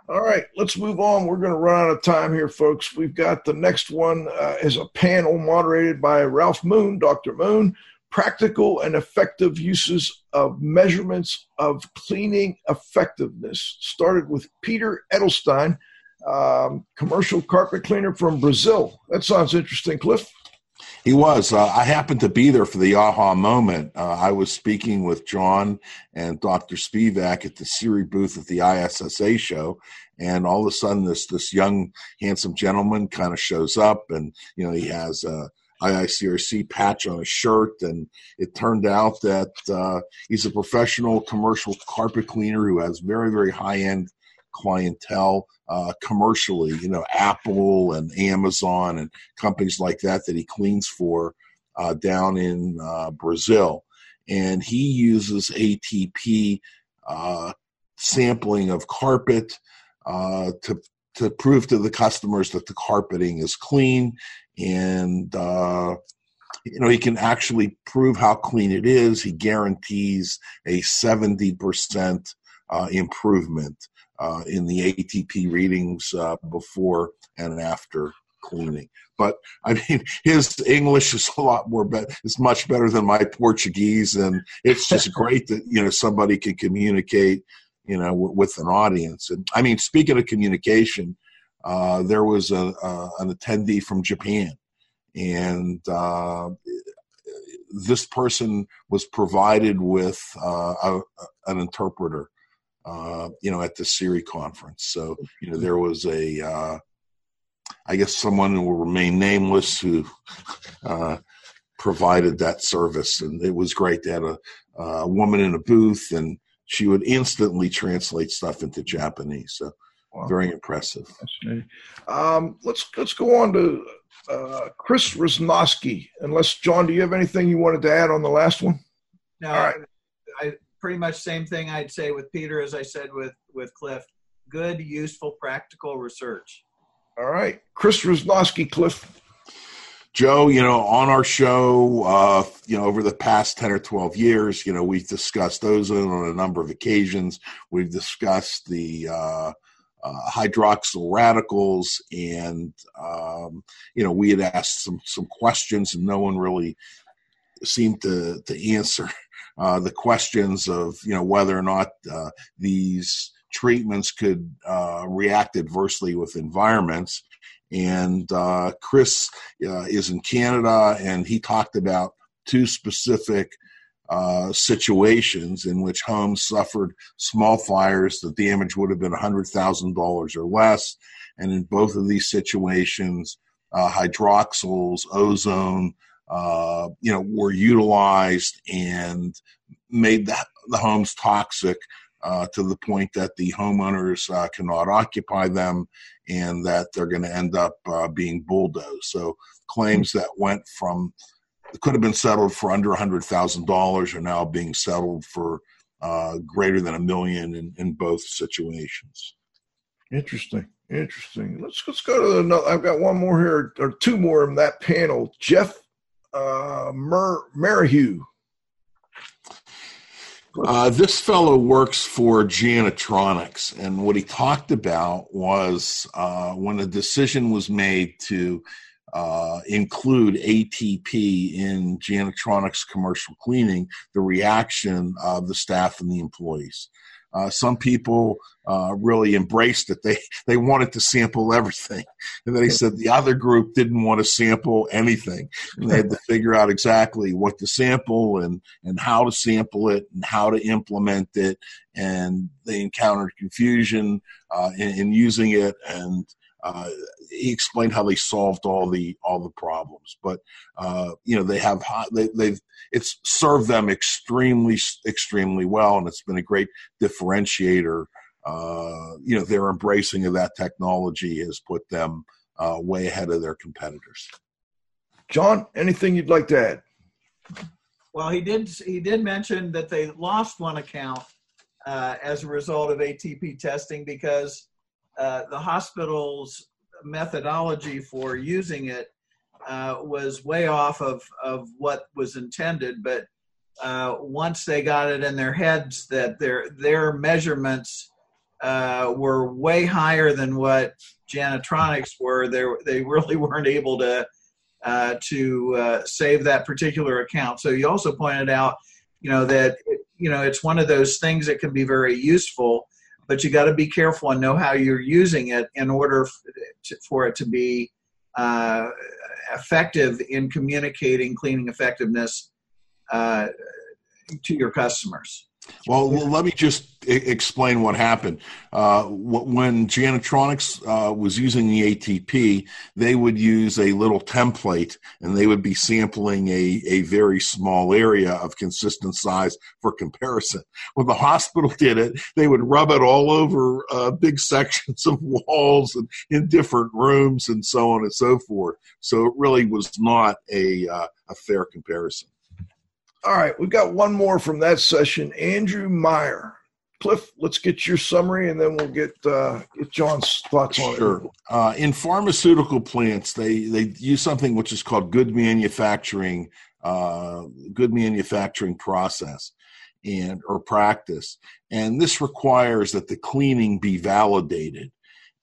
All right, let's move on. We're going to run out of time here, folks. We've got the next one uh, is a panel moderated by Ralph Moon, Dr. Moon, practical and effective uses of measurements of cleaning effectiveness. Started with Peter Edelstein, um, commercial carpet cleaner from Brazil. That sounds interesting, Cliff. He was. Uh, I happened to be there for the aha moment. Uh, I was speaking with John and Dr. Spivak at the CIRI booth at the ISSA show, and all of a sudden, this this young, handsome gentleman kind of shows up, and you know he has a IICRC patch on his shirt, and it turned out that uh, he's a professional commercial carpet cleaner who has very very high end clientele uh, commercially, you know, Apple and Amazon and companies like that that he cleans for uh, down in uh, Brazil. And he uses ATP uh, sampling of carpet uh, to to prove to the customers that the carpeting is clean and uh, you know he can actually prove how clean it is he guarantees a 70% uh, improvement uh, in the ATP readings uh, before and after cleaning. But I mean, his English is a lot more better. It's much better than my Portuguese, and it's just great that you know somebody can communicate, you know, w- with an audience. And I mean, speaking of communication, uh, there was a, an attendee from Japan, and uh, this person was provided with uh, a, an interpreter uh, you know, at the CIRI conference. So, you know, there was a, uh, I guess someone who will remain nameless who provided that service. And it was great to have a, a woman in a booth and she would instantly translate stuff into Japanese. So, wow. very impressive. Um, let's let's go on to uh, Chris Rosnowski. Unless John, do you have anything you wanted to add on the last one? No, All right. I, pretty much same thing I'd say with Peter as I said with with Cliff. Good, useful, practical research. All right, Chris Rosnowski, Cliff. Joe, you know, on our show, uh, you know, over the past 10 or 12 years, you know, we've discussed ozone on a number of occasions. We've discussed the uh, uh, hydroxyl radicals, and, um, you know, we had asked some, some questions, and no one really seemed to, to answer uh, the questions of, you know, whether or not uh, these treatments could uh, react adversely with environments. And uh, Chris uh, is in Canada, and he talked about two specific uh, situations in which homes suffered small fires. The damage would have been $100,000 or less. And in both of these situations, uh, hydroxyls, ozone, uh, you know, were utilized and made the, the homes toxic uh, to the point that the homeowners uh, cannot occupy them and that they're going to end up being bulldozed. So claims that went from could have been settled for under $100,000 are now being settled for uh, greater than a million in, in both situations. Interesting. Interesting. Let's let's go to another. I've got one more here, or two more in that panel. Jeff uh, Mer uh, this fellow works for Janitronics, and what he talked about was uh, when a decision was made to uh, include ATP in Janitronics commercial cleaning, the reaction of the staff and the employees. Uh, some people uh, really embraced it. They they wanted to sample everything, and then he said the other group didn't want to sample anything, and they had to figure out exactly what to sample and and how to sample it and how to implement it, and they encountered confusion uh, in, in using it. And uh, he explained how they solved all the all the problems. But uh, you know they have they, they've it's served them extremely extremely well, and it's been a great differentiator. Uh, you know their embracing of that technology has put them uh, way ahead of their competitors. John, anything you'd like to add? Well, he did. He did mention that they lost one account uh, as a result of ATP testing because uh, the hospital's methodology for using it uh, was way off of, of what was intended. But uh, once they got it in their heads that their their measurements uh, were way higher than what Janitronics were, they they really weren't able to uh, to save that particular account. So you also pointed out, you know, that it, you know it's one of those things that can be very useful but you got to be careful and know how you're using it in order for it to be uh, effective in communicating cleaning effectiveness uh, to your customers. Well, let me just explain what happened. Uh, when Janitronics uh, was using the ATP, they would use a little template and they would be sampling a, a very small area of consistent size for comparison. When the hospital did it, they would rub it all over uh, big sections of walls and in different rooms and so on and so forth. So it really was not a, uh, a fair comparison. All right, we've got one more from that session. Andrew Maier. Cliff, let's get your summary, and then we'll get uh, get John's thoughts on sure. it. Sure. Uh, in pharmaceutical plants, they they use something which is called good manufacturing, uh, good manufacturing process, and or practice, and this requires that the cleaning be validated,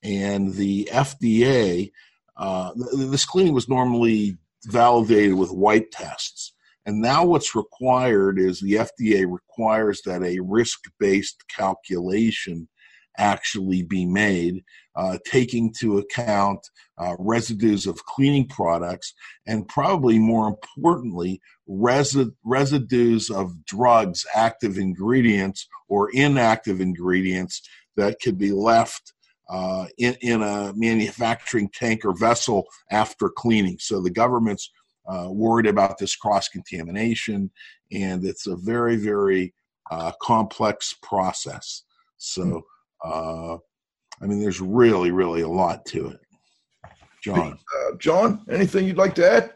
and the FDA. Uh, this cleaning was normally validated with wipe tests and now what's required is the FDA requires that a risk based calculation actually be made, uh, taking into account uh, residues of cleaning products and probably more importantly, resi- residues of drugs, active ingredients, or inactive ingredients that could be left. Uh, in, in a manufacturing tank or vessel after cleaning. So the government's uh, worried about this cross contamination, and it's a very, very uh, complex process. So, uh, I mean, there's really, really a lot to it. John. Uh, John, anything you'd like to add?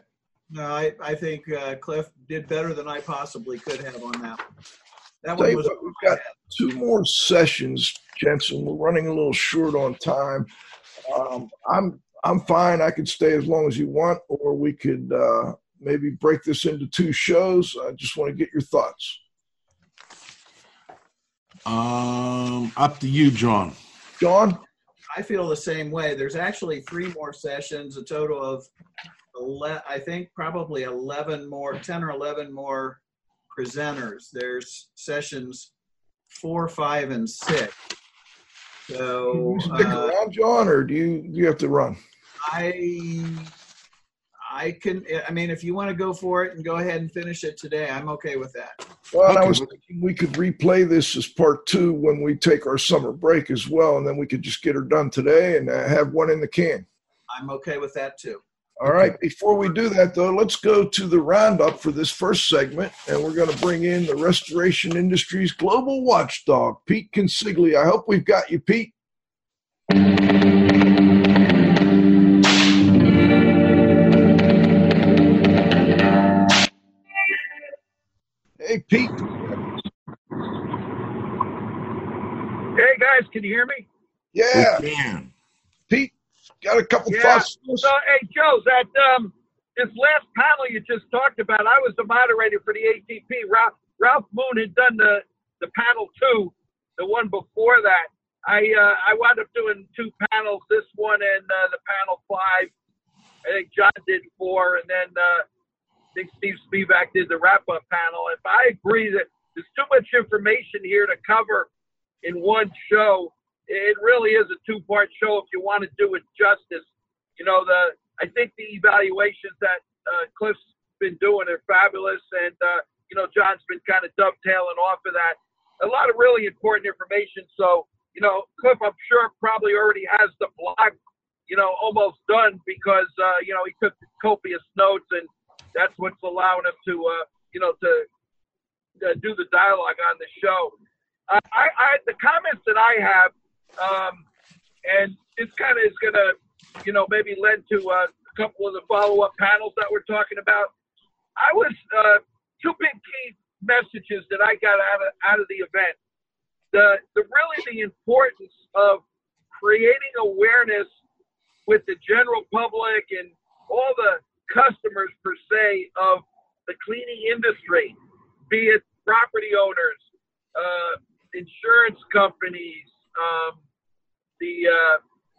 No, I, I think uh, Cliff did better than I possibly could have on that. That one was. What, we've got two more sessions, Jensen. We're running a little short on time. Um, I'm I'm fine. I could stay as long as you want, or we could uh, maybe break this into two shows. I just want to get your thoughts. Um, up to you, John. John? I feel the same way. There's actually three more sessions, a total of, 11, I think probably 11 more, 10 or 11 more presenters. There's sessions four, five, and six. So, you stick uh, around, John, or do you do you have to run? I I can. I mean, if you want to go for it and go ahead and finish it today, I'm okay with that. Well, and I was thinking we could replay this as part two when we take our summer break as well, and then we could just get her done today and uh, have one in the can. I'm okay with that too. All right. Before we do that, though, let's go to the roundup for this first segment, and we're going to bring in the restoration industry's global watchdog, Pete Consigli. I hope we've got you, Pete. Hey, Pete. Hey guys, can you hear me? Yeah, We can. Pete, got a couple Yeah. thoughts? So, hey Joe, that um, this last panel you just talked about, I was the moderator for the ATP. Ralph, Ralph Moon had done the the panel two, the one before that. I uh, I wound up doing two panels, this one and uh, the panel five. I think John did four, and then uh, I think Steve Spivak did the wrap up panel. If I agree that there's too much information here to cover in one show, it really is a two part show if you want to do it justice. You know, the I think the evaluations that uh, Cliff's been doing are fabulous, and uh, you know John's been kind of dovetailing off of that. A lot of really important information. So you know, Cliff, I'm sure probably already has the blog, you know, almost done because uh, you know he took copious notes, and that's what's allowing him to uh, you know to uh, do the dialogue on the show. Uh, I, I the comments that I have, um, and it's kind of is going to, you know, maybe lend to uh, a couple of the follow up panels that we're talking about. I was uh, two big key messages that I got out of out of the event. The the really the importance of creating awareness with the general public and all the customers per se of the cleaning industry, be it property owners, uh, insurance companies, um, the uh,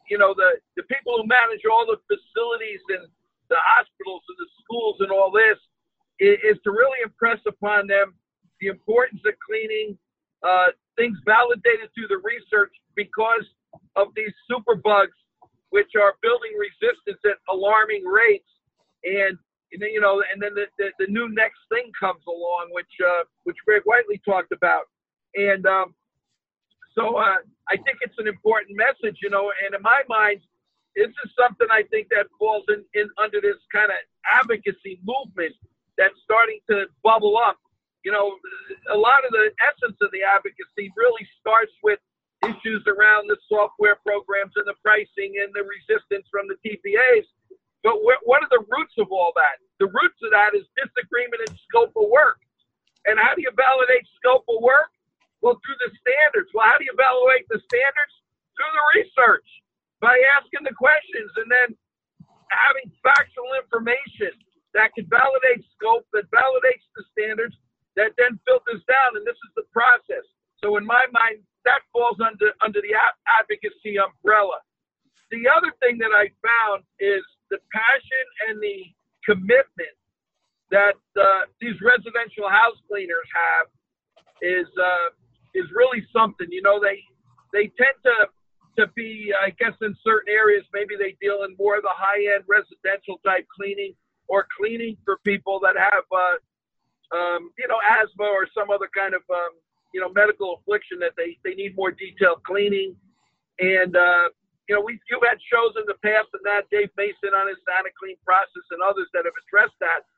you know the the people who manage all the facilities and the hospitals and the schools and all this is, is to really impress upon them the importance of cleaning uh, things validated through the research because of these superbugs which are building resistance at alarming rates and then, you know, and then the, the, the new next thing comes along, which uh, which Greg Whiteley talked about, and um, so uh, I think it's an important message, you know. And in my mind, this is something I think that falls in, in under this kind of advocacy movement that's starting to bubble up. You know, a lot of the essence of the advocacy really starts with issues around the software programs and the pricing and the resistance from the TPAs. But wh- what are the roots of all that? The roots of that is disagreement in scope of work. And how do you validate scope of work? Well, through the standards. Well, how do you evaluate the standards? Through the research, by asking the questions and then having factual information that can validate scope, that validates the standards, that then filters down. And this is the process. So in my mind, that falls under under the advocacy umbrella. The other thing that I found is the passion and the commitment that uh, these residential house cleaners have is uh, is really something. You know, they they tend to to be, I guess, in certain areas, maybe they deal in more of the high end residential type cleaning or cleaning for people that have, uh, um, you know, asthma or some other kind of, um, you know, medical affliction that they, they need more detailed cleaning. And, uh, you know, we've you've had shows in the past and that Dave Mason on his Santa Clean process and others that have addressed that.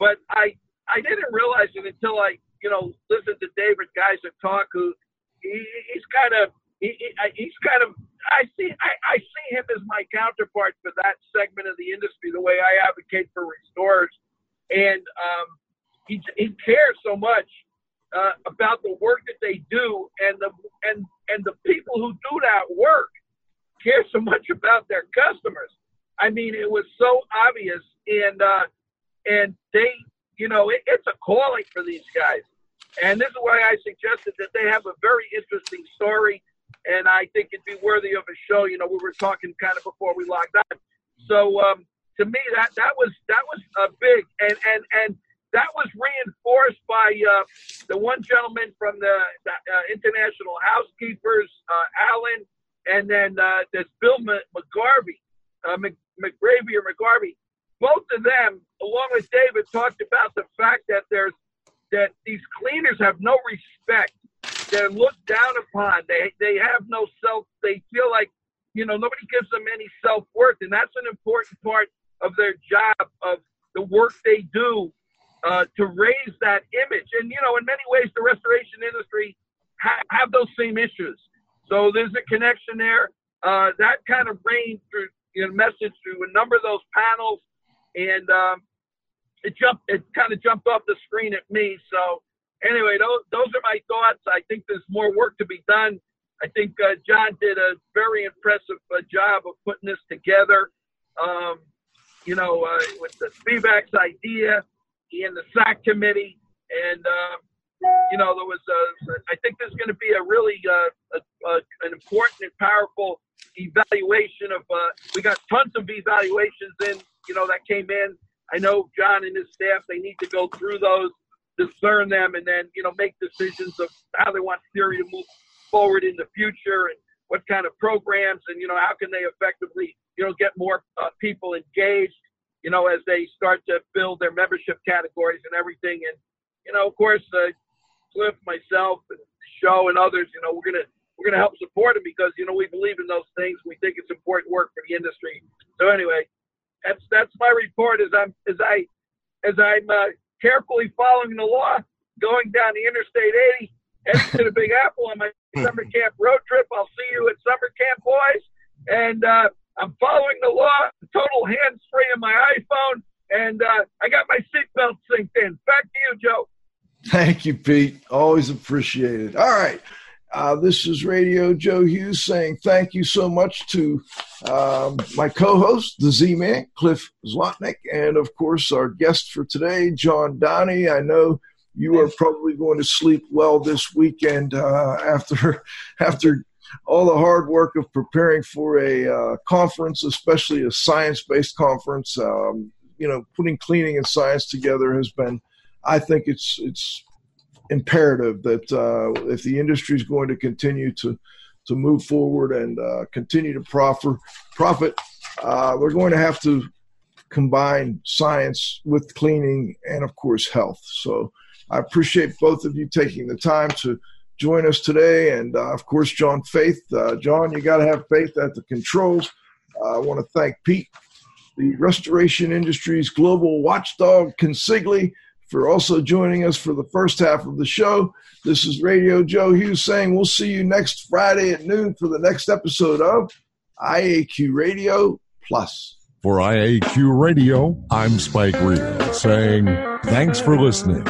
But I, I didn't realize it until I, you know, listened to David Geiser talk who he, he's kind of, he, he, he's kind of I see I, I see him as my counterpart for that segment of the industry, the way I advocate for restorers, and um, he he cares so much uh, about the work that they do, and the and and the people who do that work care so much about their customers. I mean, it was so obvious, and uh, and they, you know, it, it's a calling for these guys, and this is why I suggested that they have a very interesting story, and I think it'd be worthy of a show. You know, we were talking kind of before we logged on, so um, to me that that was that was a big and and and that was reinforced by uh, the one gentleman from the, the uh, International Housekeepers, uh, Alan, and then uh, there's Bill McGarvey, uh, McGravy or McGarvey. Both of them, along with David, talked about the fact that there's that these cleaners have no respect. They're looked down upon. They they have no self. They feel like you know nobody gives them any self worth, and that's an important part of their job of the work they do uh, to raise that image. And you know, in many ways, the restoration industry ha- have those same issues. So there's a connection there. Uh, that kind of reigned through you know, message through a number of those panels, and um, it jumped. It kind of jumped off the screen at me. So anyway, those those are my thoughts. I think there's more work to be done. I think uh, John did a very impressive uh, job of putting this together. Um, you know, uh, with the Spivak's idea and the SAC committee, and uh, you know, there was. A, I think there's going to be a really uh, a, a, an important and powerful evaluation of. Uh, we got tons of evaluations in. You know, that came in. I know John and his staff. They need to go through those, discern them, and then you know make decisions of how they want CIRI to move forward in the future and what kind of programs and you know how can they effectively you know get more uh, people engaged you know as they start to build their membership categories and everything and you know of course uh, cliff myself and show and others you know we're gonna we're gonna help support them because you know we believe in those things we think it's important work for the industry so anyway that's that's my report as i'm as i as i'm uh, carefully following the law going down the interstate 80 heading to the big apple on my summer camp road trip. I'll see you at summer camp, boys. And uh, I'm following the law, total hands free on my iPhone, and uh, I got my seatbelt synced in. Back to you, Joe. Thank you, Pete. Always appreciated. All right. Uh, this is Radio Joe Hughes saying thank you so much to um, my co host, the Z Man, Cliff Zlotnik, and of course, our guest for today, John Downey. I know you are probably going to sleep well this weekend uh, after after all the hard work of preparing for a uh, conference, especially a science-based conference. Um, you know, putting cleaning and science together has been, I think it's it's imperative that uh, if the industry is going to continue to to move forward and uh, continue to proffer, profit, uh, we're going to have to combine science with cleaning and, of course, health. So I appreciate both of you taking the time to join us today. And uh, of course, John Faith. Uh, John, you got to have faith at the controls. Uh, I want to thank Pete, the restoration industry's global watchdog, Consigli, for also joining us for the first half of the show. This is Radio Joe Hughes saying we'll see you next Friday at noon for the next episode of IAQ Radio Plus. For IAQ Radio, I'm Spike Reed saying thanks for listening.